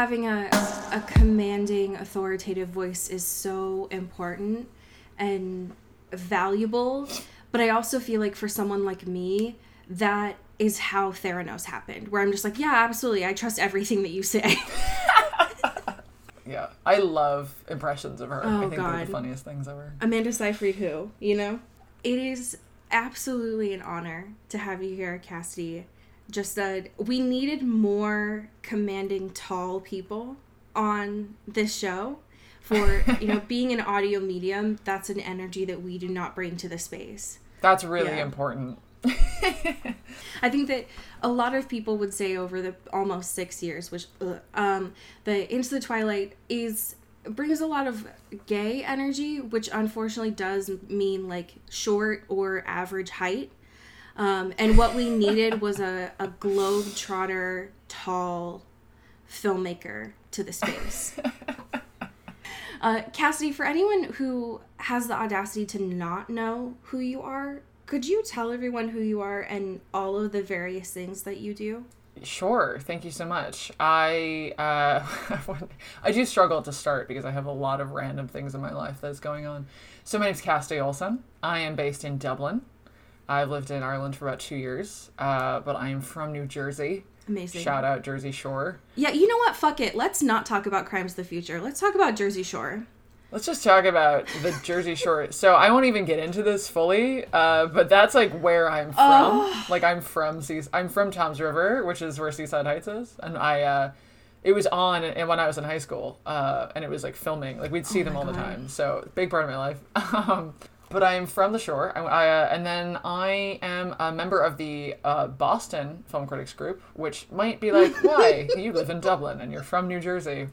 Having a, a commanding, authoritative voice is so important and valuable. But I also feel like for someone like me, that is how Theranos happened, where I'm just like, yeah, absolutely, I trust everything that you say. Yeah, I love impressions of her. Oh, I think they're God. the funniest things ever. Amanda Seyfried, who, you know? It is absolutely an honor to have you here, Cassidy. Just that we needed more commanding, tall people on this show. For, you know, being an audio medium, that's an energy that we do not bring to the space. That's really Yeah. important. I think that a lot of people would say over the almost six years, which ugh, um, the Into the Twilight is brings a lot of gay energy, which unfortunately does mean like short or average height. Um, and what we needed was a, a globe trotter, tall filmmaker to the space. Uh, Cassidy, for anyone who has the audacity to not know who you are, could you tell everyone who you are and all of the various things that you do? Sure. Thank you so much. I uh, I do struggle to start because I have a lot of random things in my life that's going on. So my name's Cassidy Olson. I am based in Dublin. I've lived in Ireland for about two years, uh, but I am from New Jersey. Amazing. Shout out Jersey Shore. Yeah, you know what? Fuck it. Let's not talk about crimes of the future. Let's talk about Jersey Shore. Let's just talk about the Jersey Shore. So I won't even get into this fully, uh, but that's like where I'm from. Like I'm from Seas- I'm from Toms River, which is where Seaside Heights is, and I. Uh, it was on and when I was in high school, uh, and it was like filming. Like we'd see them all the time. So big part of my life. Um, but I am from the shore, I, I, uh, and then I am a member of the uh, Boston Film Critics Group, which might be like, why you live in Dublin and you're from New Jersey?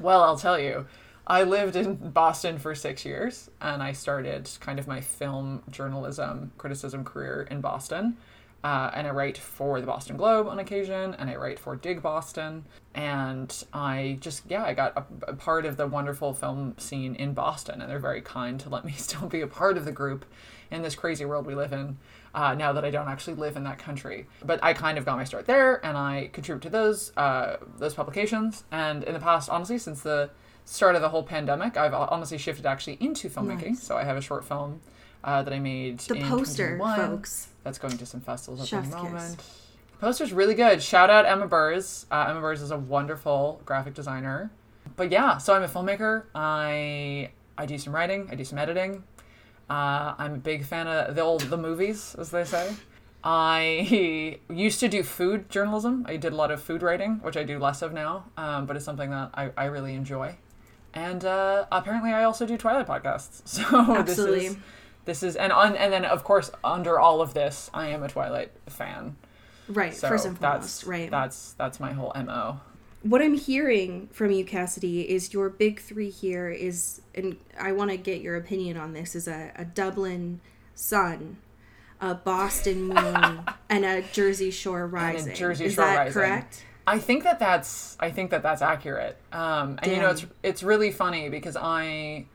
Well, I'll tell you. I lived in Boston for six years, and I started kind of my film journalism criticism career in Boston. Uh, and I write for the Boston Globe on occasion, and I write for Dig Boston. And I just, yeah, I got a, a part of the wonderful film scene in Boston, and they're very kind to let me still be a part of the group in this crazy world we live in. Uh, now that I don't actually live in that country, but I kind of got my start there, and I contribute to those uh, those publications. And in the past, honestly, since the start of the whole pandemic, I've honestly shifted actually into filmmaking. Nice. So I have a short film uh, that I made. The in poster, folks. that's going to some festivals at Chef's the kiss. moment. Poster's really good. Shout out Emma Burrs. Uh, Emma Burrs is a wonderful graphic designer. But yeah, so I'm a filmmaker. I I do some writing. I do some editing. Uh, I'm a big fan of the old the movies, as they say. I used to do food journalism. I did a lot of food writing, which I do less of now, um, but it's something that I, I really enjoy. And uh, apparently, I also do Twilight podcasts. So Absolutely. this is this is and on and then of course under all of this, I am a Twilight fan. Right, So first and that's right. That's that's my whole mo. what I'm hearing from you, Cassidy, is your big three here is, and I want to get your opinion on this, is a, a Dublin sun, a Boston moon, and a Jersey Shore rising. Jersey is Shore that rising. correct? I think that that's I think that that's accurate. Um, and you know, it's it's really funny because I.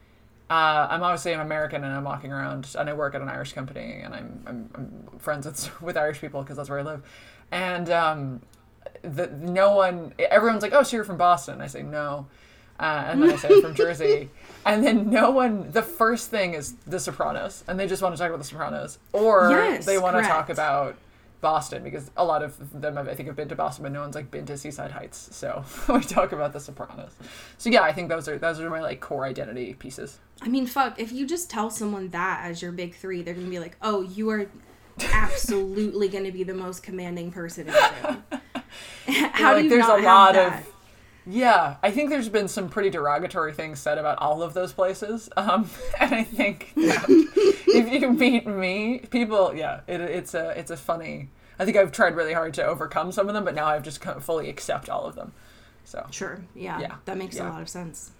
Uh, I'm obviously I'm American and I'm walking around and I work at an Irish company and I'm I'm, I'm friends with, with Irish people because that's where I live, and um, the no one everyone's like oh so you're from Boston? I say no, uh, and then I say I'm from Jersey, and then no one the first thing is The Sopranos and they just want to talk about The Sopranos or Yes, they want to talk about Boston because a lot of them I think have been to Boston, but no one's like been to Seaside Heights. So we talk about The Sopranos. So yeah, I think those are those are my like core identity pieces. I mean, fuck, if you just tell someone that as your big three, they're going to be like, oh, you are absolutely going to be the most commanding person in the room. How like, do you there's not a lot have that? of Yeah, I think there's been some pretty derogatory things said about all of those places. Um, and I think if you meet me, people, yeah, it, it's a it's a funny. I think I've tried really hard to overcome some of them, but now I've just fully accept all of them. So Sure. Yeah. Yeah. That makes a lot of sense.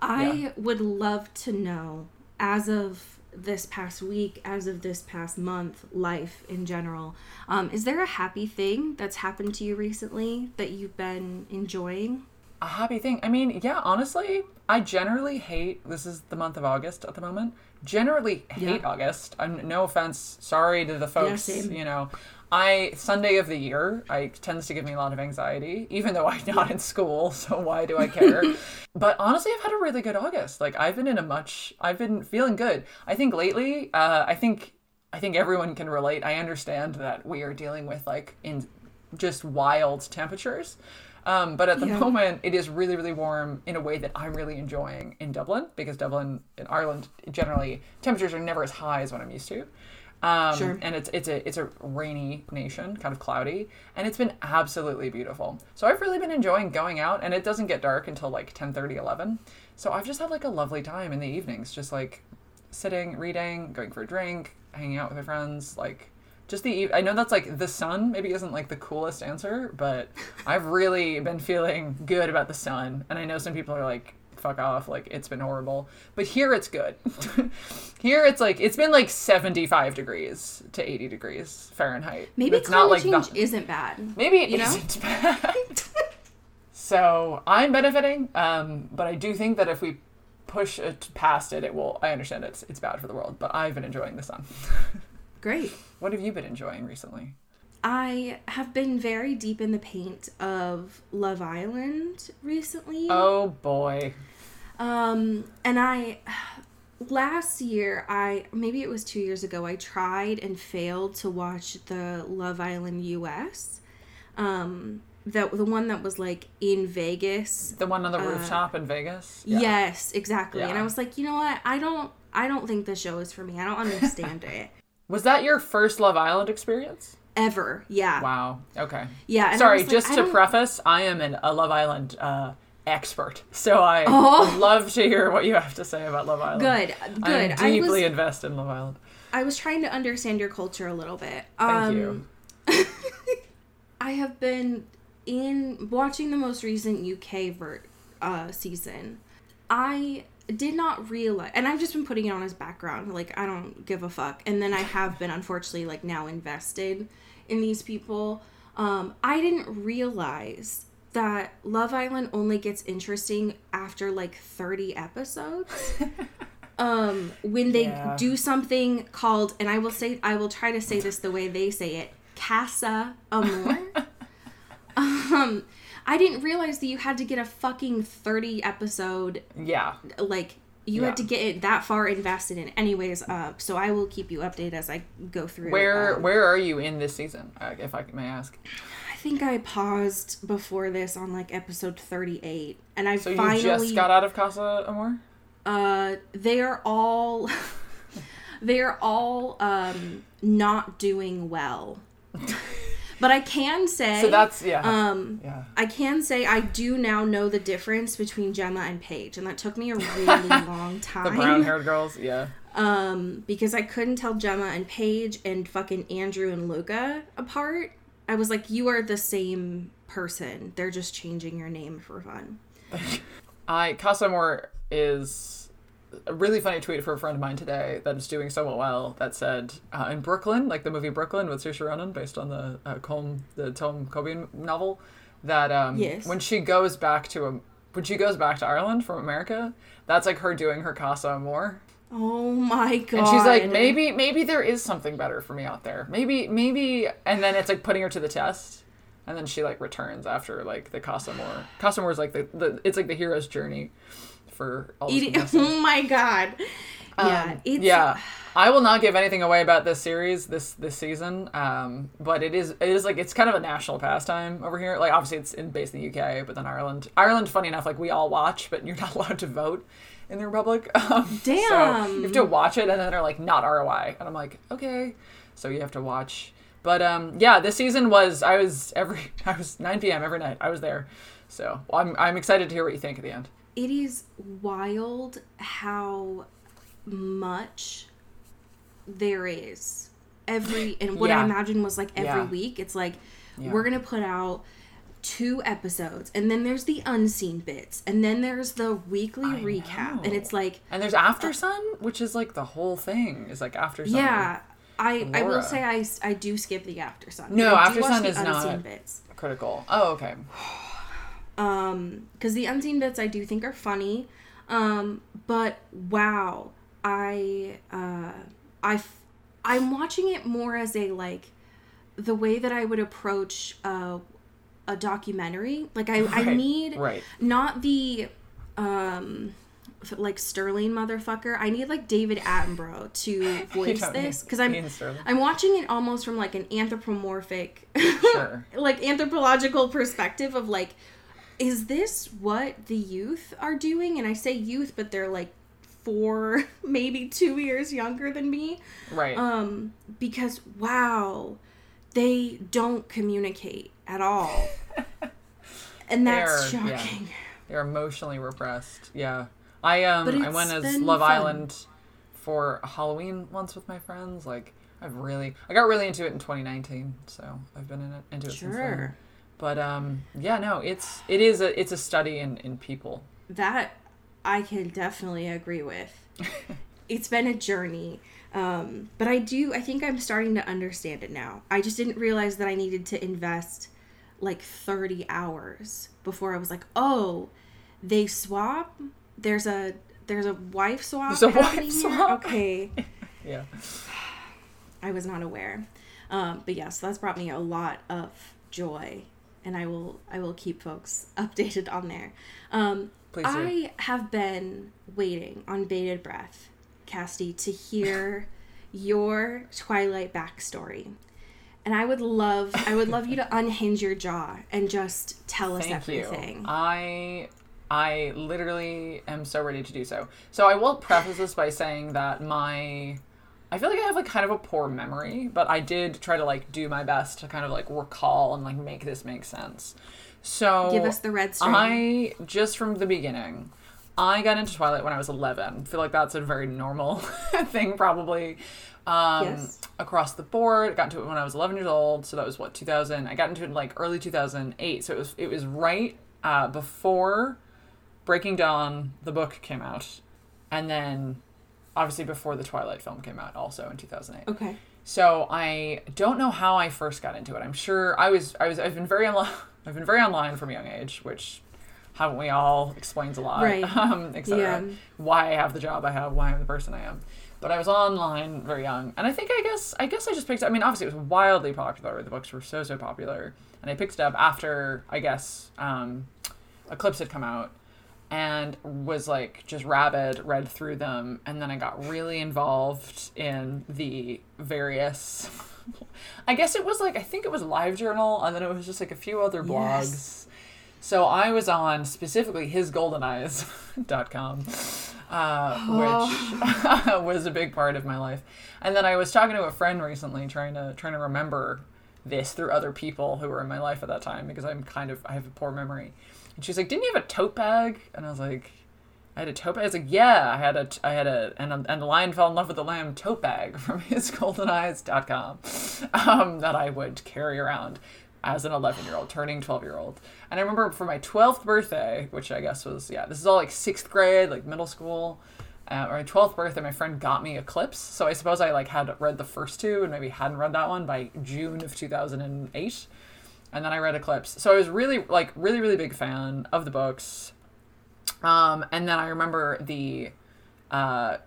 I Yeah. would love to know, as of this past week, as of this past month, life in general, um, is there a happy thing that's happened to you recently that you've been enjoying? a happy thing. I mean, yeah, honestly, I generally hate. This is the month of August at the moment. Generally hate Yeah. August. I'm no offense. Sorry to the folks. same. You know, I Sunday of the year. I tends to give me a lot of anxiety, even though I'm not in school. So why do I care? but honestly, I've had a really good August. Like I've been in a much. I've been feeling good. I think lately. Uh, I think. I think everyone can relate. I understand that we are dealing with like in just wild temperatures. Um, but at the Yeah. moment, it is really, really warm in a way that I'm really enjoying in Dublin because Dublin in Ireland generally temperatures are never as high as what I'm used to. Um, Sure. And it's it's a it's a rainy nation, kind of cloudy, and it's been absolutely beautiful. So I've really been enjoying going out, and it doesn't get dark until like 10, 11. So I've just had like a lovely time in the evenings, just like sitting, reading, going for a drink, hanging out with my friends, like just the I know that's like the sun maybe isn't like the coolest answer, but I've really been feeling good about the sun, and I know some people are like fuck off like it's been horrible but here it's good here it's like it's been like 75 degrees to 80 degrees fahrenheit Maybe it's climate not like change the- isn't bad. Maybe it you know? not bad. so I'm benefiting, um, but I do think that if we push it past it, it will. I understand it's it's bad for the world, but I've been enjoying the sun. Great. what have you been enjoying recently? I have been very deep in the paint of Love Island recently. Oh boy, Um, and I last year I maybe it was 2 years ago I tried and failed to watch the Love Island US. Um that the one that was like in Vegas. the one on the rooftop in Vegas. Yeah. Yes, exactly. And I was like, "You know what? I don't I don't think the show is for me. I don't understand it." Was that your first Love Island experience? Ever. Yeah. Wow. Okay. Yeah, Sorry, like, just to preface, I am an, a Love Island uh, expert, so I Oh. love to hear what you have to say about Love Island. Good. Good. I'm I deeply was invested in Love Island. I was trying to understand your culture a little bit. Thank um, you. I have been in watching the most recent UK ver- uh, season. I did not realize, and I've just been putting it on as background. Like I don't give a fuck. And then I have been unfortunately like now invested in these people. Um, I didn't realize that Love Island only gets interesting after like thirty episodes. um, when they Yeah. do something called, and I will say, I will try to say this the way they say it, Casa Amor. um, I didn't realize that you had to get a fucking 30 episode, Yeah. like, you Yeah. had to get it that far invested in. Anyways, uh, so I will keep you updated as I go through. Where um, where are you in this season, uh, if I may ask? I think I paused before this on like episode 38, and I So you finally. just got out of Casa Amor? uh they are all they are all um not doing well but i can say So that's yeah. um yeah. i can say i do now know the difference between gemma and paige and that took me a really long time. The brown-haired girls, yeah. um because i couldn't tell gemma and paige and fucking andrew and luca apart i was like you are the same person they're just changing your name for fun I Casa Amor is a really funny tweet for a friend of mine today that is doing somewhat well that said uh, in Brooklyn, like the movie Brooklyn with Saoirse Ronan, based on the uh, Colm, the Colm Tóibín novel, that um, Yes. when she goes back to a, when she goes back to Ireland from America, that's like her doing her Casa Amor. Oh my god And she's like, maybe, maybe there is something better for me out there. Maybe, maybe, and then it's like putting her to the test, and then she like returns after like the Casa Amor. Casa Amor is like the, the it's like the hero's journey for all eating. Oh my god. Yeah, Um, it's yeah. I will not give anything away about this series this this season. Um, but it is it is like it's kind of a national pastime over here. Like obviously it's in based in the UK, but then Ireland Ireland funny enough like we all watch, but you're not allowed to vote in the Republic. Um, So Damn. you have to watch it and then they're like not ROI. And I'm like, okay. So you have to watch. But um yeah, this season was I was every I was 9 p.m. every night. I was there. So I'm I'm excited to hear what you think at the end. It is wild how much there is every and what I imagine was like every Yeah. week. It's like Yeah. we're gonna put out two episodes and then there's the unseen bits and then there's the weekly I recap and it's like And there's After Sun, which is like the whole thing. Is like After Sun. yeah I, I will say i do skip the after sun No, I After Sun is not- bits Critical. Oh, okay. um because the unseen bits i do think are funny um but wow i uh i f- i'm watching it more as a like the way that i would approach uh a documentary. Like i i need right. not the um like sterling motherfucker. I need like david attenborough to voice this because i'm i'm watching it almost from like an anthropomorphic Sure. like anthropological perspective of like is this what the youth are doing? And i say youth but they're like four maybe two years younger than me. Right. um because wow they don't communicate at all and that's They're- yeah. shocking They're emotionally repressed. Yeah. I um I went as Love fun. Island for Halloween once with my friends. Like I've really I got really into it in 2019, so I've been in it into it since then. sure But um yeah, no, it's it is a it's a study in in people. that i can definitely agree with it's been a journey um, but i do i think i'm starting to understand it now i just didn't realize that i needed to invest like 30 hours before i was like oh they swap there's a there's a wife swap There's a wife here? swap? okay Yeah. i was not aware um, but yes that's brought me a lot of joy and i will i will keep folks updated on there um, Please do. I have been waiting on bated breath, Casty, to hear your Twilight backstory. And I would love I would love you to unhinge your jaw and just tell us Thank everything. you. I I literally am so ready to do so. So I will preface this by saying that my I feel like I have like kind of a poor memory, but I did try to like do my best to kind of like recall and like make this make sense. So Give us the red string. I just from the beginning, I got into Twilight when I was 11. I feel like that's a very normal thing, probably. Um, Yes. Across the board, I got into it when I was 11 years old. So that was what 2000. I got into it in like early 2008. So it was it was right uh, before Breaking Dawn, the book came out, and then obviously before the Twilight film came out, also in 2008. Okay. So I don't know how I first got into it. I'm sure I was I was I've been very online I've been very online from a young age, which haven't we all explains a lot. Right. Um, etc. Yeah. Why I have the job I have, why I'm the person I am. But I was online very young. And I think I guess I guess I just picked I mean obviously it was wildly popular. The books were so so popular. And I picked it up after I guess um, Eclipse had come out and was like just rabid, read through them, and then I got really involved in the various. I guess it was like I think it was LiveJournal, and then it was just like a few other blogs. Yes. So I was on specifically hisgoldeneyes.com, uh, which was a big part of my life. And then I was talking to a friend recently, trying to trying to remember this through other people who were in my life at that time because I'm kind of I have a poor memory. And she's like, "Didn't you have a tote bag?" And I was like, "I had a tote bag." I was like, "Yeah, I had a I had a and a, and the lion fell in love with the lamb tote bag from hisgoldeneyes.com um, that I would carry around." As an 11 year old, turning 12 year old. And I remember for my 12th birthday, which I guess was, yeah, this is all like sixth grade, like middle school, uh, or my 12th birthday, my friend got me Eclipse. So I suppose I like had read the first two and maybe hadn't read that one by June of 2008. And then I read Eclipse. So I was really, like, really, really big fan of the books. Um, and then I remember the, uh,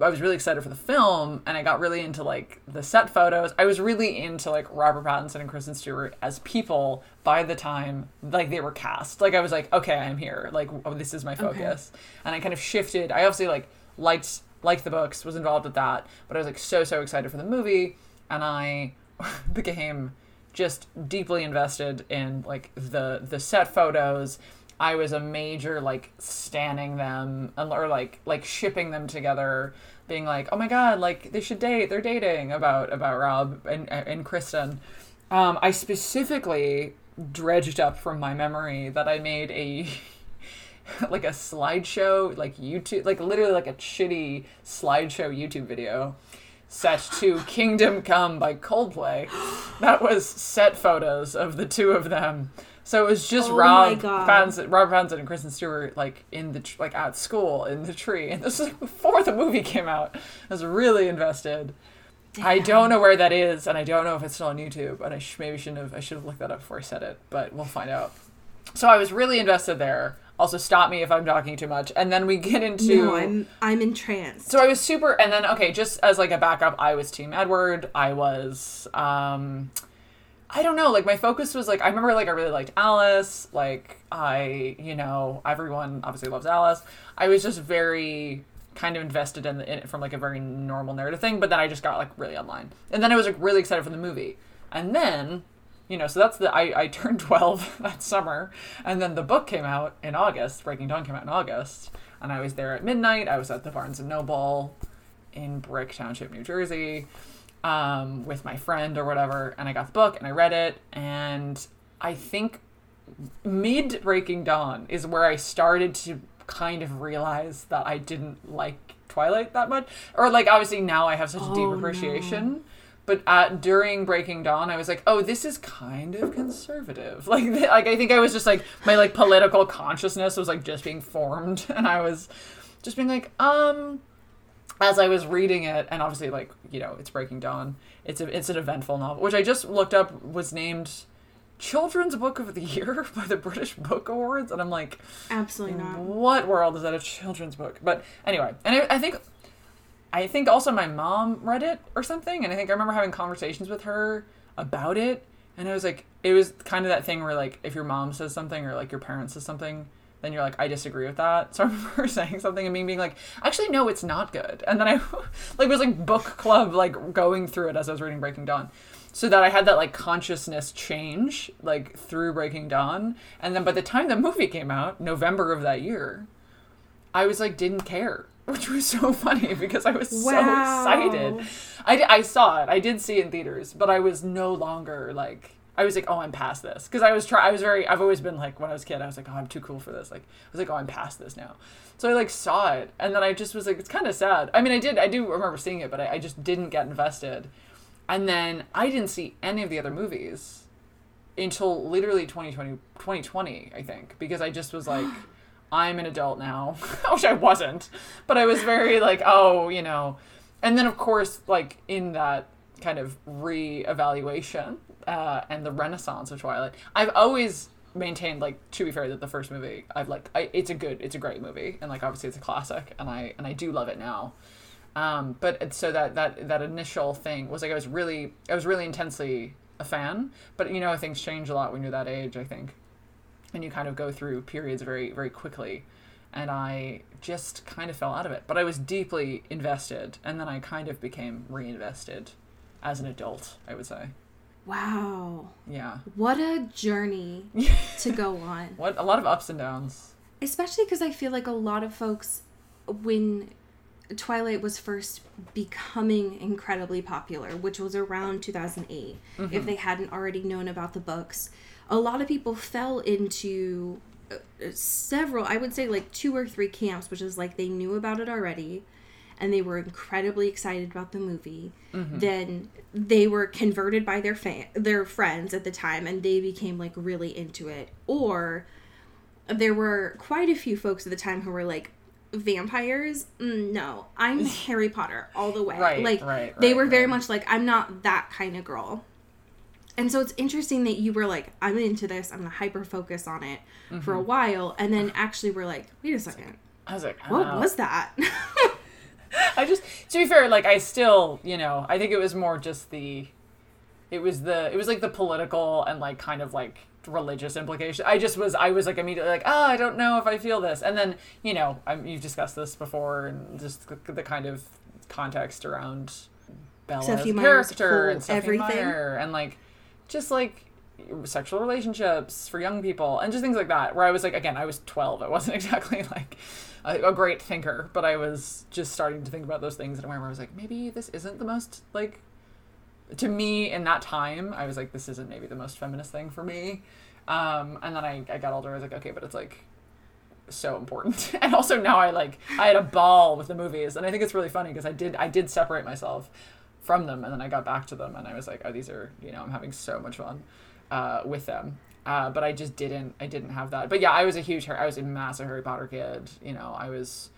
I was really excited for the film, and I got really into like the set photos. I was really into like Robert Pattinson and Kristen Stewart as people by the time like they were cast. Like I was like, okay, I'm here. Like oh, this is my focus, and I kind of shifted. I obviously like liked liked the books, was involved with that, but I was like so so excited for the movie, and I became just deeply invested in like the the set photos I was a major like standing them or like like shipping them together, being like, oh my god, like they should date. They're dating about about Rob and and Kristen. Um, I specifically dredged up from my memory that I made a like a slideshow, like YouTube, like literally like a shitty slideshow YouTube video set to Kingdom Come by Coldplay. That was set photos of the two of them. So it was just Oh Rob. Pattinson, Robert Pattinson and Kristen Stewart like in the tr- like at school in the tree, and this was before the movie came out. I was really invested. I don't know where that is, and I don't know if it's still on YouTube. And I sh- maybe shouldn't have. I should have looked that up before I said it, but we'll find out. So I was really invested there. Also, stop me if I'm talking too much. And then we get into. No, I'm I'm entranced. So I was super, and then okay, just as like a backup, I was Team Edward. I was, um, I don't know, like my focus was like I remember like I really liked Alice. Like I, you know, everyone obviously loves Alice. I was just very kind of invested in, the, in it from like a very normal narrative thing, but then I just got like really online, and then I was like really excited for the movie, and then. You know, so that's the I, I turned twelve that summer, and then the book came out in August. Breaking Dawn came out in August, and I was there at midnight. I was at the Barnes and Noble in Brick Township, New Jersey, um, with my friend or whatever, and I got the book and I read it, and I think mid Breaking Dawn is where I started to kind of realize that I didn't like Twilight that much, or like obviously now I have such a deep Oh, no. appreciation. But at, during Breaking Dawn, I was like, "Oh, this is kind of conservative." Like, th- like I think I was just like my like political consciousness was like just being formed, and I was just being like, um, as I was reading it, and obviously, like you know, it's Breaking Dawn. It's a it's an eventful novel, which I just looked up was named Children's Book of the Year by the British Book Awards, and I'm like, Absolutely not. what world is that a children's book? But anyway, and I, I think, I think also my mom read it or something, and I think I remember having conversations with her about it, and I was like, it was kind of that thing where like if your mom says something or like your parents says something, then you're like, I disagree with that. So I remember saying something and me being like, actually no, it's not good, and then I like was like book club like going through it as I was reading Breaking Dawn. So that I had that like consciousness change like through Breaking Dawn, and then by the time the movie came out, November of that year, I was like didn't care, which was so funny because I was so excited. I, I saw it, I did see it in theaters, but I was no longer like I was like, oh, I'm past this because I was try I was very I've always been like when I was a kid I was like, oh, I'm too cool for this. Like I was like, oh, I'm past this now. So I like saw it, and then I just was like, it's kind of sad. I mean, I did I do remember seeing it, but I, I just didn't get invested. And then I didn't see any of the other movies until literally 2020, 2020 I think, because I just was like, I'm an adult now, which I wasn't, but I was very like, oh, you know, and then of course, like in that kind of re-evaluation uh, and the renaissance of Twilight, I've always maintained like to be fair that the first movie I've like I, it's a good it's a great movie and like obviously it's a classic and I and I do love it now um, but so that that that initial thing was like I was really I was really intensely a fan. But you know things change a lot when you're that age, I think, and you kind of go through periods very very quickly. And I just kind of fell out of it. But I was deeply invested, and then I kind of became reinvested as an adult. I would say, Wow. yeah. What a journey to go on. What a lot of ups and downs. Especially because I feel like a lot of folks, when Twilight was first becoming incredibly popular, which was around 2008, if they hadn't already known about the books, a lot of people fell into uh, several, I would say like two or three camps, which is like they knew about it already and they were incredibly excited about the movie. Then they were converted by their fan, their friends at the time, and they became like really into it. Or there were quite a few folks at the time who were like, vampires? Mm, no, I'm Harry Potter all the way. Right, like right, they right, were very much like, I'm not that kind of girl. And so it's interesting that you were like, I'm into this. I'm gonna hyper focus on it for Mm-hmm. a while, and then actually we're like, wait a second, I was like, what was that? I just to be fair, like I still, you know, I think it was more just the it was the it was like the political and like kind of like religious implication. I just was I was like immediately like, oh, I don't know if I feel this. And then, you know, i you've discussed this before and just the, the kind of context around Bella's Sophie character and Sophie everything. Meyer and like just like sexual relationships for young people and just things like that where i was like again i was 12 i wasn't exactly like a, a great thinker but i was just starting to think about those things and where i was like maybe this isn't the most like to me in that time, I was like, this isn't maybe the most feminist thing for me. Um, and then I, I got older. I was like, okay, but it's like so important. and also now I like I had a ball with the movies, and I think it's really funny because I did I did separate myself from them, and then I got back to them, and I was like, oh, these are you know I'm having so much fun uh, with them. Uh, but I just didn't I didn't have that. But yeah, I was a huge I was a massive Harry Potter kid. You know, I was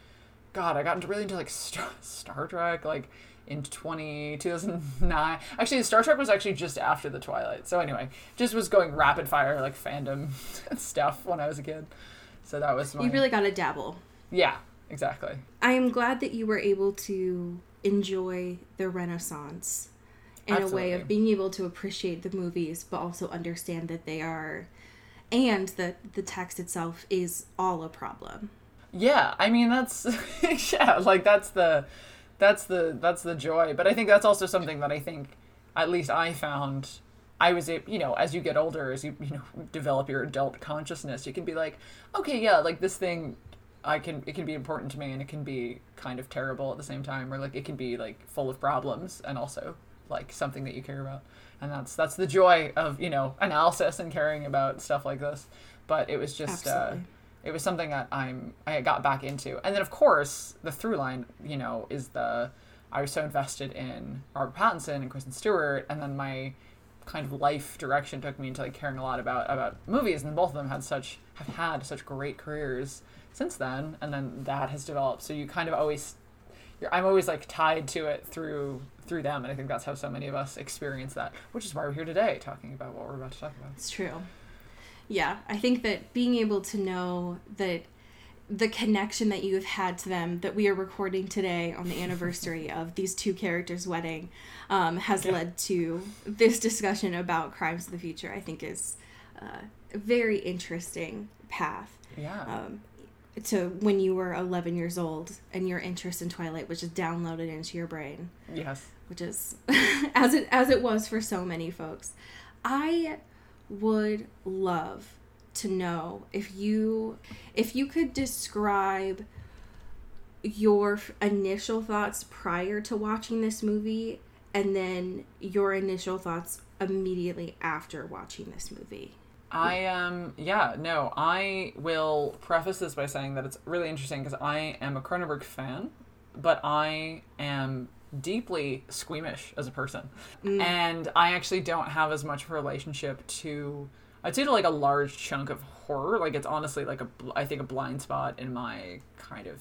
God, I got into really into like Star, Star Trek like in 20 2009 actually star trek was actually just after the twilight so anyway just was going rapid fire like fandom stuff when i was a kid so that was my, You really got to dabble. yeah exactly I am glad that you were able to enjoy the Renaissance in a way of being able to appreciate the movies, but also understand that they are, and that the text itself is all a problem. yeah i mean that's yeah like that's the that's the that's the joy but i think that's also something that i think at least i found i was a you know as you get older as you you know develop your adult consciousness you can be like okay yeah like this thing i can it can be important to me and it can be kind of terrible at the same time or like it can be like full of problems and also like something that you care about. And that's that's the joy of you know analysis and caring about stuff like this. But it was just uh it was something that I'm I got back into. And then of course the through line, you know, is the I was so invested in Robert Pattinson and Kristen Stewart, and then my kind of life direction took me into like caring a lot about about movies, and both of them had such have had such great careers since then, and then that has developed. So you kind of always, I'm always like tied to it through through them, and I think that's how so many of us experience that, which is why we're here today talking about what we're about to talk about. It's true. Yeah, I think that being able to know that the connection that you have had to them that we are recording today on the anniversary of these two characters' wedding um, has led to this discussion about crimes of the future. I think is uh, a very interesting path Yeah. um, to when you were 11 years old and your interest in Twilight was just downloaded into your brain yes. which is as it as it was for so many folks. I would love to know if you if you could describe your initial thoughts prior to watching this movie and then your initial thoughts immediately after watching this movie. I um yeah no I will preface this by saying that it's really interesting because I am a Cronenberg fan, but I am deeply squeamish as a person, and I actually don't have as much of a relationship to I'd say to like a large chunk of horror. Like it's honestly like a I think a blind spot in my kind of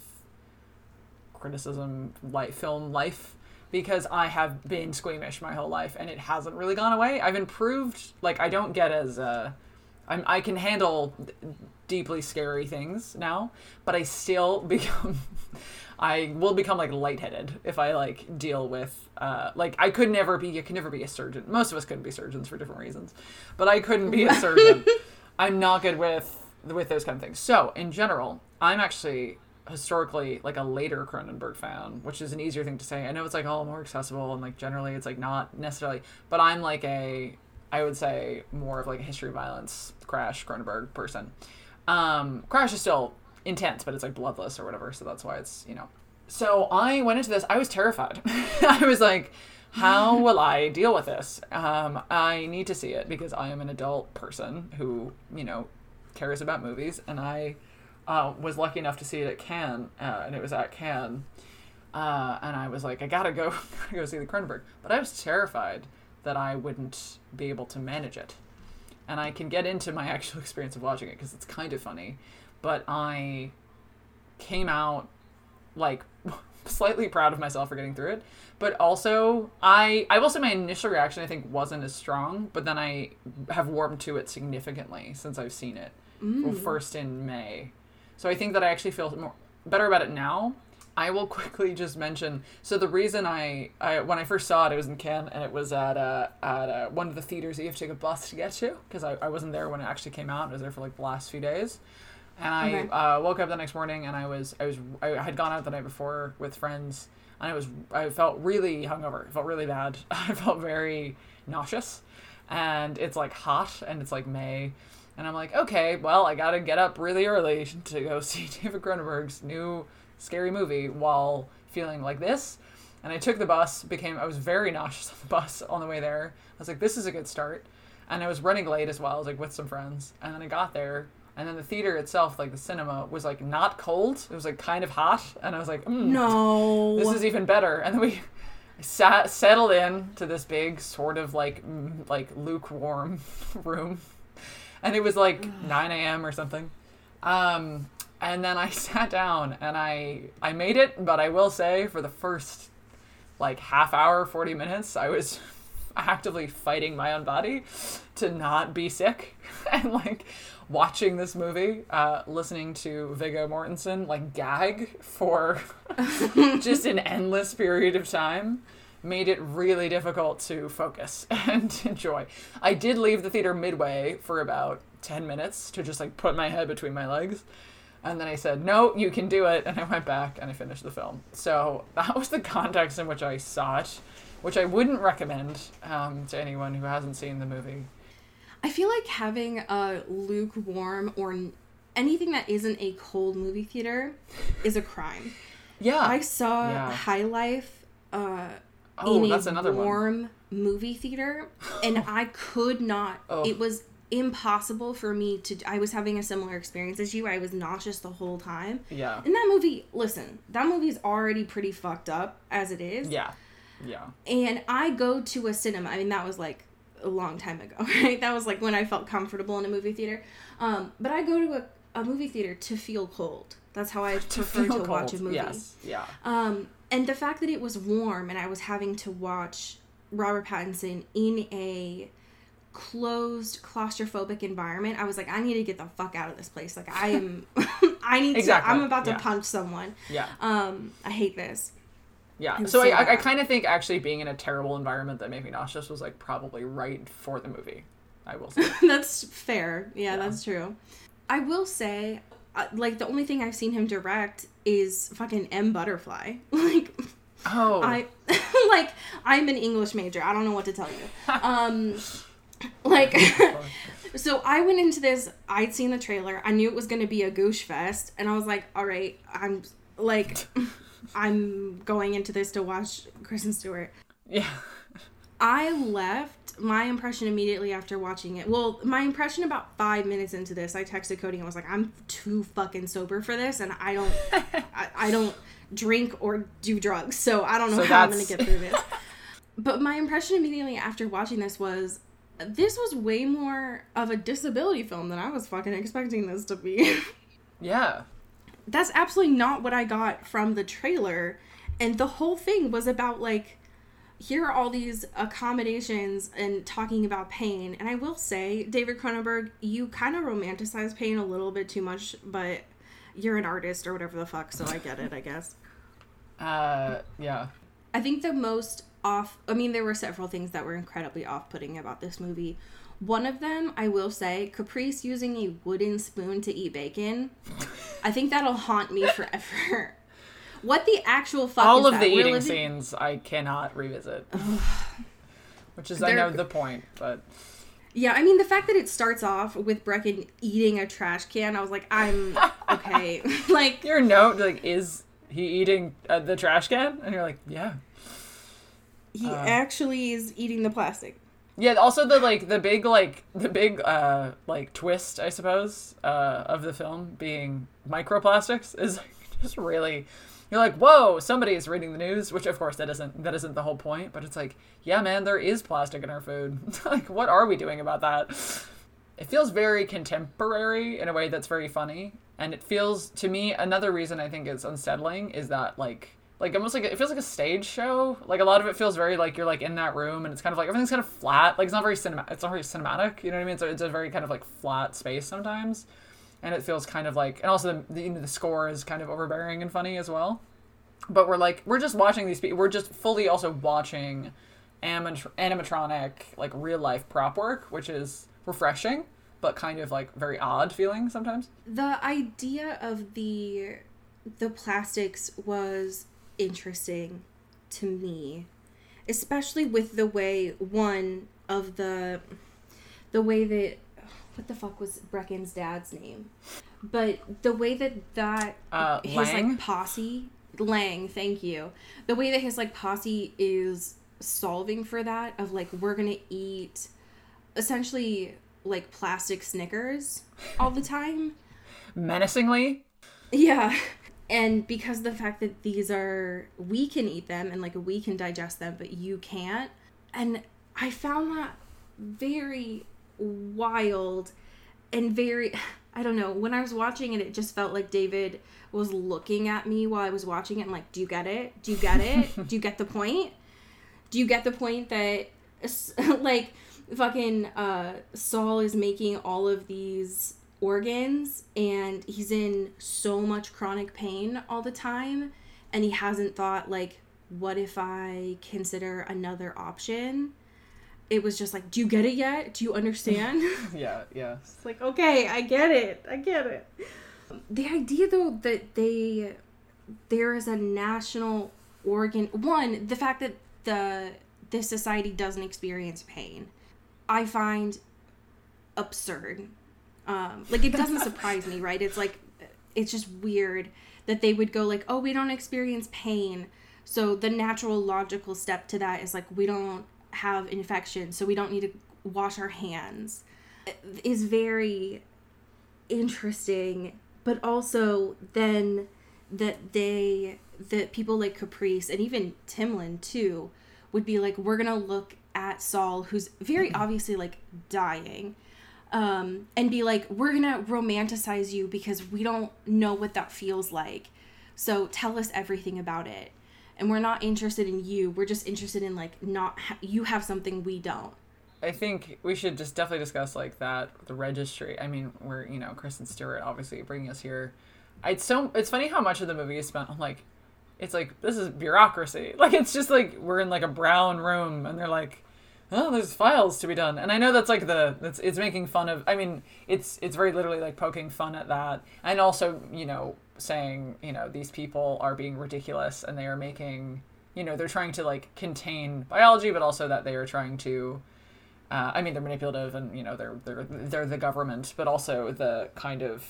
criticism life film life because I have been squeamish my whole life and it hasn't really gone away. I've improved like I don't get as uh I'm I can handle deeply scary things now, but I still become I will become like lightheaded if I like deal with uh like I could never be I could never be a surgeon. Most of us couldn't be surgeons for different reasons. But I couldn't be a surgeon. I'm not good with with those kind of things. So, in general, I'm actually historically like a later Cronenberg fan, which is an easier thing to say. I know it's like all more accessible and like generally it's like not necessarily, but I'm like a I would say more of like a history of violence Crash Cronenberg person. Um, Crash is still intense, but it's like bloodless or whatever, so that's why it's you know. So I went into this. I was terrified. I was like, how will I deal with this? Um, I need to see it because I am an adult person who you know cares about movies, and I uh, was lucky enough to see it at Cannes, uh, and it was at Cannes. Uh, and I was like, I gotta go, gotta go see the Cronenberg. But I was terrified that I wouldn't be able to manage it. And I can get into my actual experience of watching it because it's kind of funny. But I came out like slightly proud of myself for getting through it. But also, I I will say my initial reaction I think wasn't as strong, but then I have warmed to it significantly since I've seen it. Well, first in May. So I think that I actually feel more better about it now. I will quickly just mention. So the reason I, I when I first saw it, it was in Cannes, and it was at uh, at uh, one of the theaters that you have to take a bus to get to because I, I wasn't there when it actually came out. I was there for like the last few days, and I Okay. uh, woke up the next morning and I was I was I had gone out the night before with friends, and I was I felt really hungover. I felt really bad. I felt very nauseous, and it's like hot and it's like May. And I'm like, okay, well, I gotta get up really early to go see David Cronenberg's new scary movie while feeling like this. And I took the bus, became I was very nauseous on the bus on the way there. I was like, this is a good start. And I was running late as well, I was like with some friends. And then I got there and then the theater itself, like the cinema, was like not cold. It was like kind of hot. And I was like, mm, No. this is even better. And then we sat settled in to this big sort of like like lukewarm room, and it was like 9 a.m. or something. Um, and then I sat down and I I made it, but I will say for the first like half hour, 40 minutes, I was actively fighting my own body to not be sick and like watching this movie, uh, listening to Viggo Mortensen like gag for just an endless period of time made it really difficult to focus and enjoy. I did leave the theater midway for about 10 minutes to just like put my head between my legs. And then I said, no, you can do it. And I went back and I finished the film. So that was the context in which I saw it, which I wouldn't recommend um, to anyone who hasn't seen the movie. I feel like having a lukewarm or anything that isn't a cold movie theater is a crime. Yeah. I saw Yeah. High Life uh, oh, in that's a another one. warm movie theater, and I could not. Oh. It was impossible for me to. I was having a similar experience as you. I was nauseous the whole time. Yeah. And that movie, listen, that movie's already pretty fucked up as it is. Yeah. Yeah. And I go to a cinema. I mean, that was like a long time ago, right? That was like when I felt comfortable in a movie theater. Um, but I go to a, a movie theater to feel cold. That's how I prefer to, Feel watch a movie. Yes. Yeah. Um, and the fact that it was warm and I was having to watch Robert Pattinson in a closed claustrophobic environment, I was like, I need to get the fuck out of this place. Like I am I need Exactly, to I'm about to yeah. punch someone. Yeah. Um, I hate this. Yeah. So so I, I, I kind of think actually being in a terrible environment that made me nauseous was like probably right for the movie. I will say. that's fair. Yeah, that's true. I will say, uh, like, the only thing I've seen him direct is fucking M Butterfly. Like, Oh. I, like, I'm an English major. I don't know what to tell you. Um, like, so I went into this. I'd seen the trailer. I knew it was going to be a goosh fest, and I was like, all right, I'm like, I'm going into this to watch Kristen Stewart. yeah. I left my impression immediately after watching it. Well, my impression about five minutes into this, I texted Cody and was like, "I'm too fucking sober for this, and I don't, I, I don't drink or do drugs, so I don't know So how I'm gonna get through this." but my impression immediately after watching this was, this was way more of a disability film than I was fucking expecting this to be. Yeah. that's absolutely not what I got from the trailer. And the whole thing was about like here are all these accommodations and talking about pain. And I will say, David Cronenberg, you kind of romanticize pain a little bit too much, but you're an artist or whatever the fuck, so I get it, I guess. Uh. Yeah. I think the most off I mean there were several things that were incredibly off-putting about this movie. One of them, I will say, Caprice using a wooden spoon to eat bacon. I think that'll haunt me forever. What the actual fuck All is of that? the We're eating living- scenes I cannot revisit. Which is I They're- know the point, but Yeah, I mean the fact that it starts off with Brecken eating a trash can, I was like, I'm okay. like your note like is he eating uh, the trash can? And you're like, yeah. He Uh. actually is eating the plastic. Yeah, also the like the big like the big uh like twist, I suppose, uh of the film being microplastics is like, just really you're like, "Whoa, somebody is reading the news," which of course that isn't that isn't the whole point, but it's like, "Yeah, man, there is plastic in our food." like, what are we doing about that? It feels very contemporary in a way that's very funny, and it feels to me another reason I think it's unsettling is that like like almost like it feels like a stage show. Like a lot of it feels very like you're like in that room and it's kind of like everything's kind of flat. Like it's not very cinema. It's not very cinematic. You know what I mean? So it's a very kind of like flat space sometimes, and it feels kind of like and also the the, you know, the score is kind of overbearing and funny as well. But we're like we're just watching these people. We're just fully also watching animatr- animatronic like real life prop work, which is refreshing but kind of like very odd feeling sometimes. the idea of the the plastics was interesting to me especially with the way one of the the way that what the fuck was Brecken's dad's name but the way that that Uh, his Lang? like posse Lang, thank you. The way that his like posse is solving for that of like we're gonna eat essentially like plastic Snickers all the time. Menacingly. Yeah. And because the fact that these are we can eat them and like we can digest them, but you can't. And I found that very wild and very I don't know, when I was watching it it just felt like David was looking at me while I was watching it and like, "Do you get it? Do you get it? Do you get the point? Do you get the point that like fucking uh Saul is making all of these organs and he's in so much chronic pain all the time and he hasn't thought like what if I consider another option? It was just like, do you get it yet? Do you understand? yeah, yeah. It's like, okay, I get it. I get it. The idea though that they there is a national organ one, the fact that the this society doesn't experience pain, I find absurd. Um, like it doesn't surprise me, right? It's like it's just weird that they would go like, "Oh, we don't experience pain." So the natural logical step to that is like we don't have infection, so we don't need to wash our hands. Is very interesting, but also then that they that people like Caprice and even Timlin too would be like, we're gonna look at Saul, who's very obviously like dying, um, and be like, we're gonna romanticize you because we don't know what that feels like. So tell us everything about it. And we're not interested in you. We're just interested in like not ha- you have something we don't. I think we should just definitely discuss like that the registry. I mean, we're you know Kristen Stewart obviously bringing us here. It's so it's funny how much of the movie is spent on like it's like this is bureaucracy. Like it's just like we're in like a brown room and they're like, oh, there's files to be done. And I know that's like the it's it's making fun of. I mean, it's it's very literally like poking fun at that, and also you know saying you know these people are being ridiculous and they are making you know they're trying to like contain biology, but also that they are trying to. Uh, I mean, they're manipulative, and you know they're they're they're the government, but also the kind of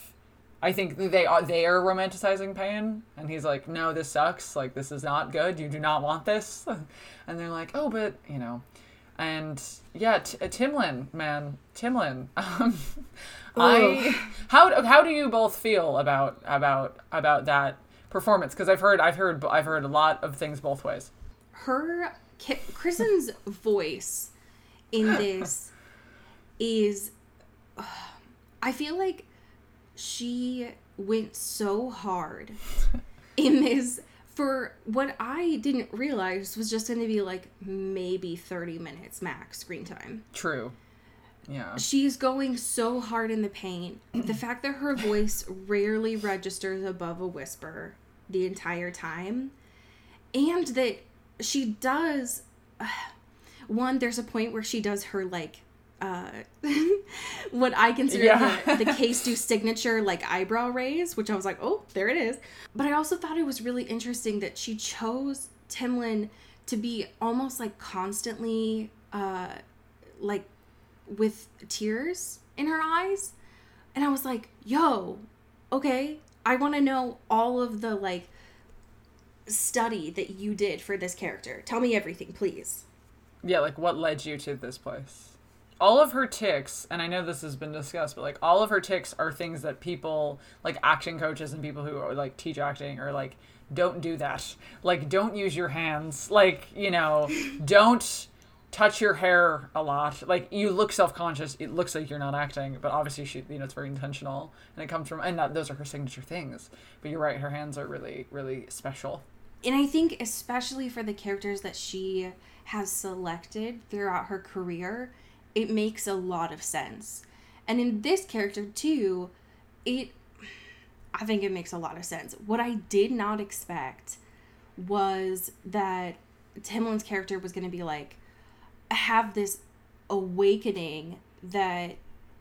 I think they are they are romanticizing pain, and he's like, "No, this sucks. Like, this is not good. You do not want this." and they're like, "Oh, but you know," and yeah, T- uh, Timlin, man, Timlin. Um, I how how do you both feel about about about that performance? Because I've heard I've heard I've heard a lot of things both ways. Her Kristen's voice in this is, uh, I feel like she went so hard in this for what I didn't realize was just going to be like maybe 30 minutes max screen time. True. Yeah. She's going so hard in the paint. the fact that her voice rarely registers above a whisper the entire time, and that she does. Uh, one, there's a point where she does her like uh, what I consider yeah. the, the K-Stew signature like eyebrow raise, which I was like, oh, there it is. But I also thought it was really interesting that she chose Timlin to be almost like constantly uh, like with tears in her eyes. And I was like, yo, okay, I want to know all of the like study that you did for this character. Tell me everything, please. Yeah, like what led you to this place? All of her ticks, and I know this has been discussed, but like all of her ticks are things that people like acting coaches and people who are like teach acting are like, don't do that. Like, don't use your hands. Like, you know, don't touch your hair a lot. Like, you look self conscious. It looks like you're not acting, but obviously she, you know, it's very intentional, and it comes from, and that, those are her signature things. But you're right, her hands are really, really special. And I think especially for the characters that she has selected throughout her career it makes a lot of sense. And in this character too, it I think it makes a lot of sense. What I did not expect was that Timlin's character was going to be like have this awakening that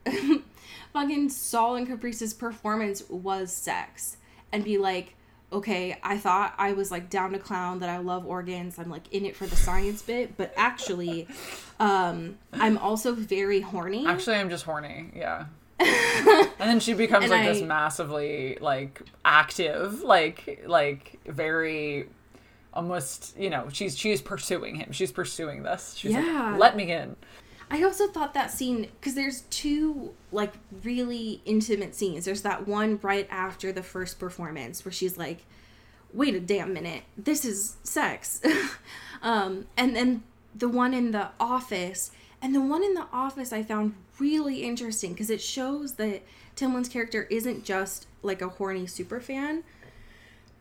fucking Saul and Caprice's performance was sex and be like okay, I thought I was like down to clown that I love organs. I'm like in it for the science bit, but actually, um, I'm also very horny. Actually, I'm just horny. Yeah. and then she becomes And like this massively like active, like like very almost you know she's she's pursuing him. She's pursuing this. She's Yeah. like, let me in. I also thought that scene because there's two like really intimate scenes. There's that one right after the first performance where she's like, "Wait a damn minute, this is sex," um, and then the one in the office. And the one in the office I found really interesting because it shows that Timlin's character isn't just like a horny super fan,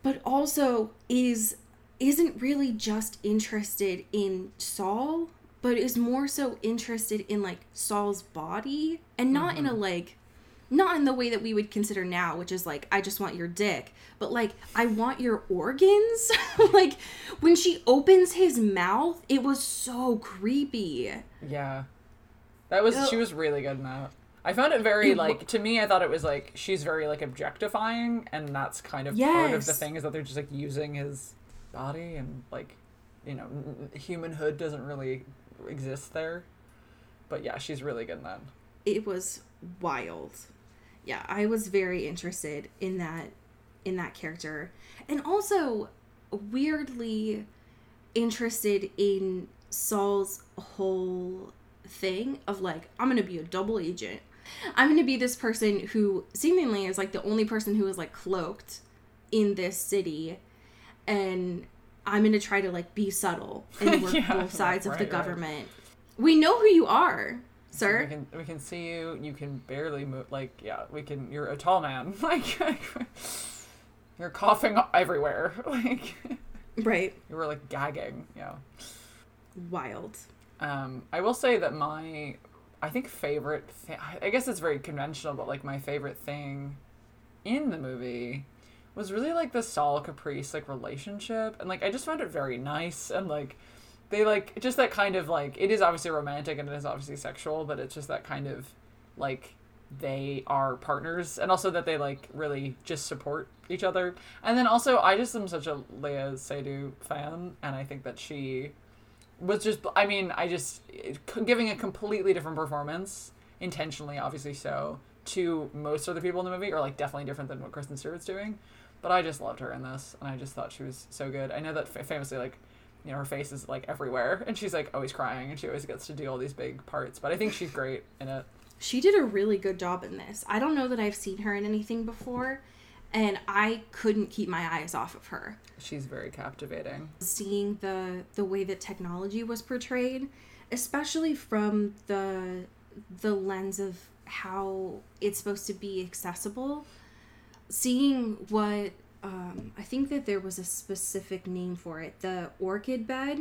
but also is isn't really just interested in Saul, but is more so interested in like Saul's body and not in a mm-hmm. like not in the way that we would consider now, which is like I just want your dick, but like I want your organs. like when she opens his mouth, it was so creepy. Yeah, that was she was really good in that. I found it very It like to me. I thought it was like she's very like objectifying, and that's kind of part of the thing is that they're just like using his body and like you know humanhood doesn't really exist there. But yeah, she's really good that. It was wild. Yeah, I was very interested in that in that character. And also weirdly interested in Saul's whole thing of like I'm to be a double agent. I'm to be this person who seemingly is like the only person who is like cloaked in this city and I'm going to try to like be subtle and work Yeah, both sides of the right, right. government. We know who you are, We sir. can we can see you. You can barely move. Like yeah, we can. You're a tall man. Like you're coughing everywhere. Like Right. you were like gagging. Yeah. Wild. Um, I will say that my, I think favorite. Th- I guess it's very conventional, but like my favorite thing in the movie was really like the Saul Caprice like relationship, and like I just found it very nice and like they like just that kind of like it is obviously romantic and it is obviously sexual, but it's just that kind of like they are partners and also that they like really just support each other. And then also i just am such a léa seydoux fan and i think that she was just i mean i just giving a completely different performance intentionally obviously so to most other people in the movie or like definitely different than what kristen stewart's doing but i just loved her in this and i just thought she was so good i know that fa- famously like you know her face is like everywhere and she's like always crying and she always gets to do all these big parts but i think she's great in it She did a really good job in this. I don't know that I've seen her in anything before, and I couldn't keep my eyes off of her. she's very captivating Seeing the the way that technology was portrayed, especially from the the lens of how it's supposed to be accessible, seeing what um, I think that there was a specific name for it, the orchid bed.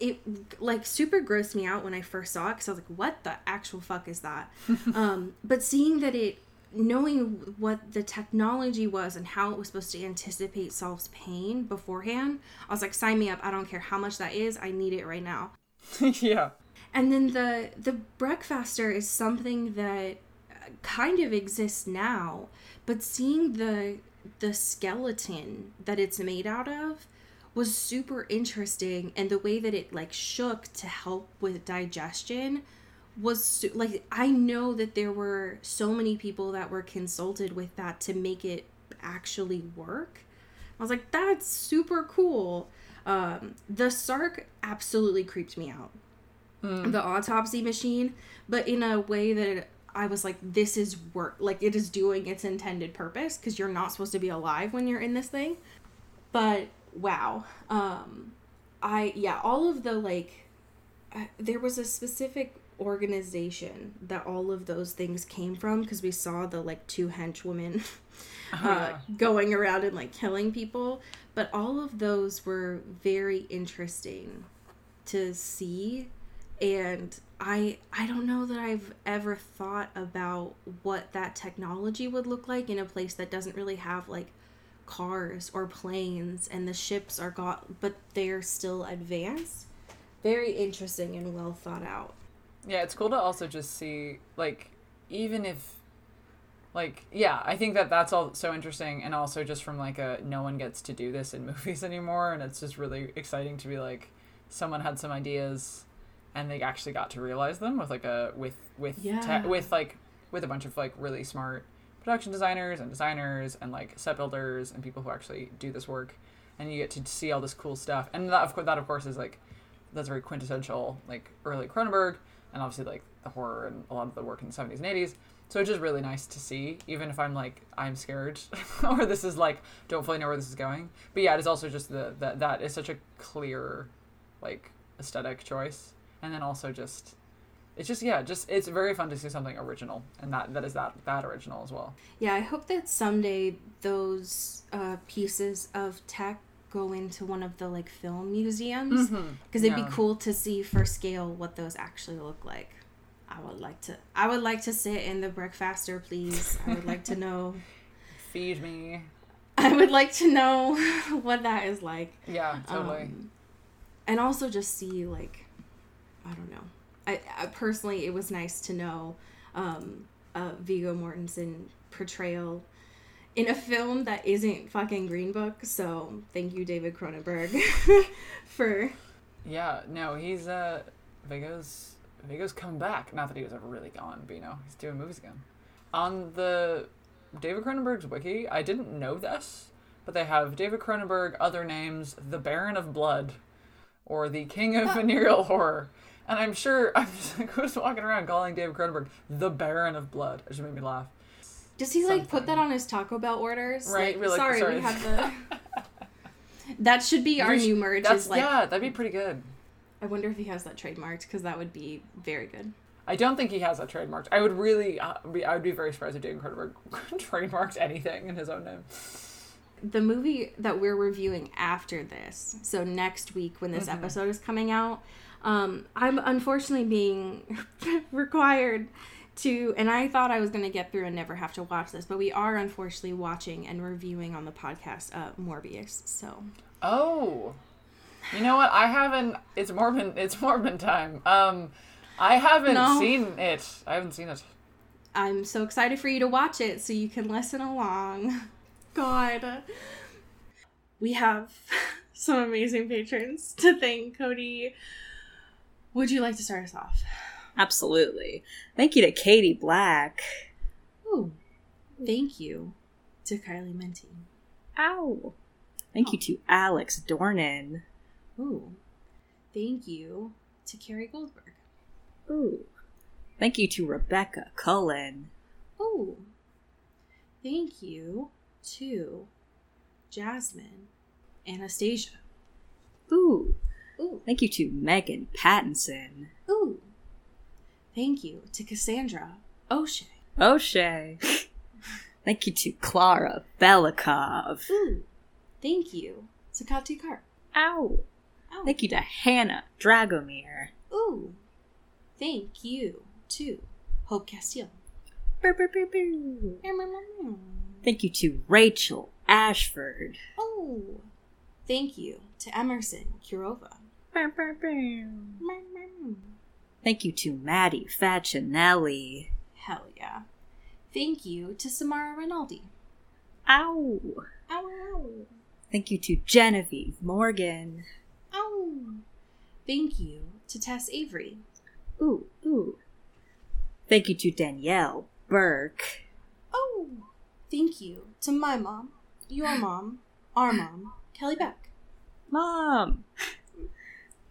It like super grossed me out when I first saw it because I was like, "What the actual fuck is that?" um, but seeing that it, knowing what the technology was and how it was supposed to anticipate Saul's pain beforehand, I was like, "Sign me up! I don't care how much that is. I need it right now." yeah And then the the breakfaster is something that uh, kind of exists now, but seeing the the skeleton that it's made out of was super interesting and the way that it like shook to help with digestion was like I know that there were so many people that were consulted with that to make it actually work. I was like that's super cool. Um the Sark absolutely creeped me out the autopsy machine, but in a way that it, I was like, this is work. Like it is doing its intended purpose because you're not supposed to be alive when you're in this thing. But wow, um, I yeah, all of the like, uh, there was a specific organization that all of those things came from because we saw the like two henchwomen uh, yeah. going around and like killing people. But all of those were very interesting to see and I I don't know that I've ever thought about what that technology would look like in a place that doesn't really have like cars or planes and the ships are got but they're still advanced. Very interesting and well thought out. Yeah, it's cool to also just see like even if like yeah, I think that that's all so interesting and also just from like a no one gets to do this in movies anymore and it's just really exciting to be like someone had some ideas and they actually got to realize them with like a with with Yeah. te- with like with a bunch of like really smart production designers and designers and like set builders and people who actually do this work, and you get to see all this cool stuff. And that of course, that of course is like that's very quintessential like early Cronenberg, and obviously like the horror and a lot of the work in the seventies and eighties. So it's just really nice to see, even if I'm like I'm scared or this is like don't fully know where this is going. But yeah, it is also just the that that is such a clear like aesthetic choice, and then also just it's just yeah, just it's very fun to see something original, and that that is that that original as well. Yeah, I hope that someday those uh, pieces of tech go into one of the like film museums because it'd Yeah. be cool to see for scale what those actually look like. I would like to. I would like to sit in the breakfaster, please. I would like to know. Feed me. I would like to know what that is like. Yeah, totally. Um, and also just see like I don't know. I, I personally it was nice to know um uh Viggo Mortensen portrayal in a film that isn't fucking Green Book. So thank you David Cronenberg for yeah, no, he's uh Viggo's Viggo's come back. Not that he was ever really gone, but you know, he's doing movies again. On the David Cronenberg's wiki, I didn't know this, but they have David Cronenberg, other names, the Baron of Blood, or the King of Venereal Horror. And I'm sure I'm just like who's walking around calling David Cronenberg the Baron of Blood. It just made me laugh. Does he like put that on his Taco Bell orders? Right, Like, like, sorry, sorry. we have the That should be our We sh- new merge That's is like yeah, that'd be pretty good. I wonder if he has that trademarked because that would be very good. I don't think he has that trademarked. I would really, uh, be, I would be very surprised if David Cronenberg trademarked anything in his own name. The movie that we're reviewing after this, so next week when this episode is coming out, um, I'm unfortunately being required to, and I thought I was going to get through and never have to watch this, but we are unfortunately watching and reviewing on the podcast uh, Morbius. So Oh, you know what? I haven't. It's Morbin. It's Morbin time. Um, I haven't No. seen it. I haven't seen it. I'm so excited for you to watch it so you can listen along. God. We have some amazing patrons to thank, Cody. Would you like to start us off? Absolutely. Thank you to Katie Black. Ooh, thank you to Kylie Menti. Ow. Thank you oh. to Alex Dornan. Ooh, thank you to Carrie Goldberg. Ooh. Thank you to Rebecca Cullen. Ooh, thank you to Jasmine Anastasia. Ooh. Ooh, Thank you to Megan Pattinson. ooh, thank you to Cassandra O'Shea. O'Shea. Thank you to Clara Belikov. Ooh, thank you to Kati Karp. Ow. Ow. Thank you to Hannah Dragomir. Ooh, thank you to Hope Castile. Brr, brr, brr. Thank you to Rachel Ashford. Oh, thank you to Emerson Kurova. Thank you to Maddie Facinelli. Hell yeah. Thank you to Samara Rinaldi. Ow. Ow. Thank you to Genevieve Morgan. Ow. Thank you to Tess Avery. Ooh, ooh. Thank you to Danielle Burke. Thank you to my mom, your mom, our mom, Kelly Beck. Mom.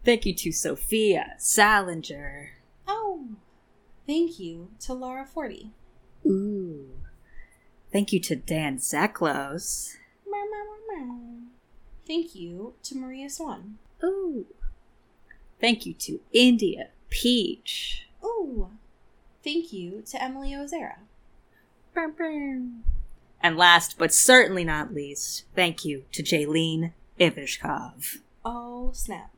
Thank you to Sophia Salinger. Oh, thank you to Laura Forty. Ooh. Thank you to Dan meow. Thank you to Maria Swan. Ooh. Thank you to India Peach. Ooh, thank you to Emily Ozera. And last but certainly not least, thank you to Jaylene Ivishkov. Oh, snap.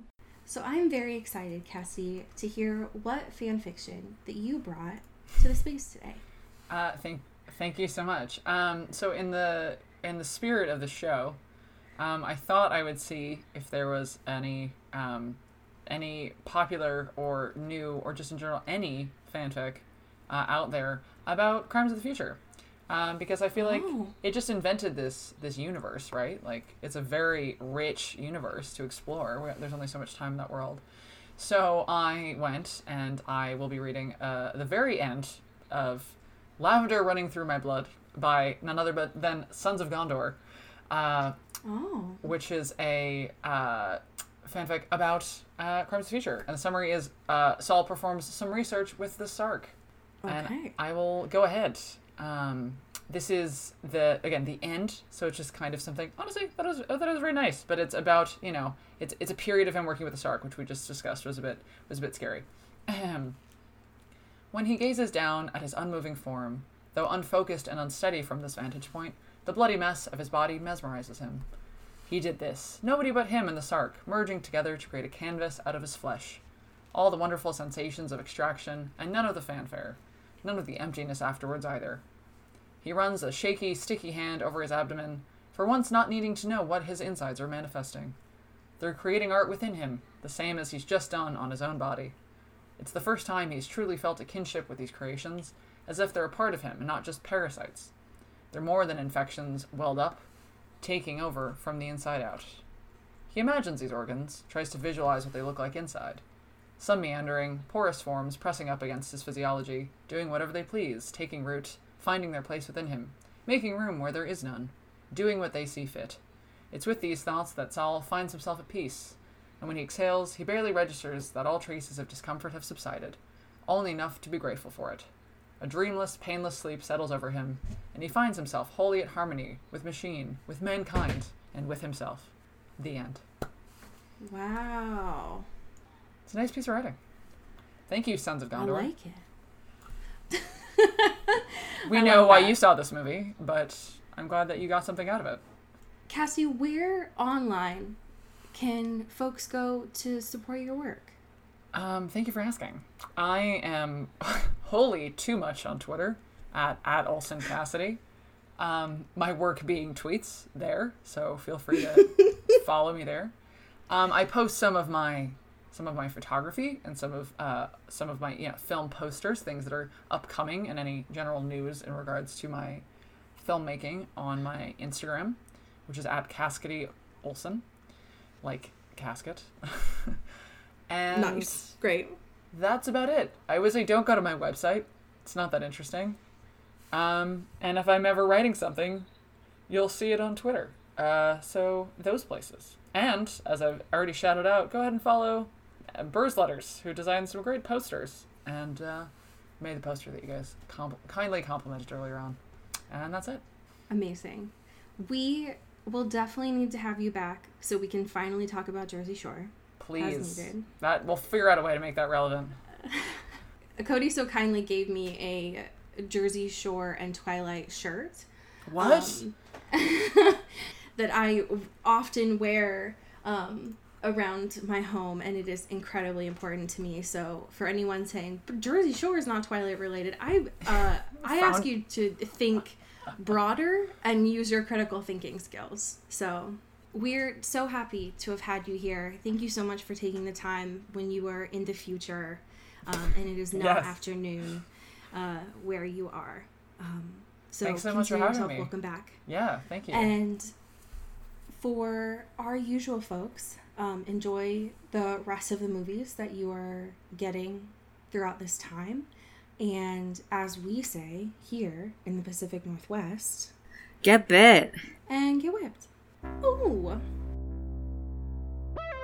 So I'm very excited, Cassie, to hear what fan fiction that you brought to the space today. Uh, thank thank you so much. Um, so in the in the spirit of the show, um, I thought I would see if there was any um, any popular or new or just in general any fanfic uh, out there about Crimes of the Future. Um, because I feel like Oh. it just invented this this universe, right? Like it's a very rich universe to explore. We- There's only so much time in that world. So I went and I will be reading uh, the very end of Lavender Running Through My Blood by none other but than Sons of Gondor, uh, Oh. which is a uh, fanfic about uh, Crimes of Future. And the summary is uh, Saul performs some research with the Sark. Okay. And I will go ahead. Um, this is the again the end, so it's just kind of something. Honestly, that was that was very nice. But it's about you know it's it's a period of him working with the Sark, which we just discussed was a bit was a bit scary. When he gazes down at his unmoving form, though unfocused and unsteady from this vantage point, the bloody mess of his body mesmerizes him. He did this, nobody but him and the Sark, merging together to create a canvas out of his flesh. All the wonderful sensations of extraction, and none of the fanfare. None of the emptiness afterwards either. He runs a shaky, sticky hand over his abdomen, for once not needing to know what his insides are manifesting. They're creating art within him, the same as he's just done on his own body. It's the first time he's truly felt a kinship with these creations, as if they're a part of him and not just parasites. They're more than infections welled up, taking over from the inside out. He imagines these organs, tries to visualize what they look like inside. Some meandering, porous forms pressing up against his physiology, doing whatever they please, taking root, finding their place within him, making room where there is none, doing what they see fit. It's with these thoughts that Saul finds himself at peace, and when he exhales, he barely registers that all traces of discomfort have subsided, only enough to be grateful for it. A dreamless, painless sleep settles over him, and he finds himself wholly at harmony with machine, with mankind, and with himself. The end. Wow. It's a nice piece of writing. Thank you, Sons of Gondor. I like it. we I know love why that. you saw this movie, but I'm glad that you got something out of it. Cassie, where online can folks go to support your work? Um, thank you for asking. I am wholly too much on Twitter at, at Olson Cassidy. Um, my work being tweets there, so feel free to follow me there. Um, I post some of my some of my photography and some of uh, some of my you know, film posters, things that are upcoming, and any general news in regards to my filmmaking on my Instagram, which is at Caskety Olson, like casket. and nice, Great. that's about it. I would say don't go to my website. It's not that interesting. Um, and if I'm ever writing something, you'll see it on Twitter. Uh, so those places. And as I've already shouted out, go ahead and follow Burrs Letters, who designed some great posters and uh, made the poster that you guys compl- kindly complimented earlier on. And that's it. Amazing. We will definitely need to have you back so we can finally talk about Jersey Shore. Please. That we'll figure out a way to make that relevant. Cody so kindly gave me a Jersey Shore and Twilight shirt. What? um, that I often wear um, around my home, and it is incredibly important to me. So, for anyone saying Jersey Shore is not Twilight related, I uh, I ask you to think broader and use your critical thinking skills. So. We're so happy to have had you here. Thank you so much for taking the time when you are in the future, um, and it is now Yes. afternoon uh, where you are. Um, so Thanks so much for having yourself me. Welcome back. yeah, thank you. And for our usual folks, um, enjoy the rest of the movies that you are getting throughout this time. And as we say here in the Pacific Northwest, Get bit. and get whipped. Ooh.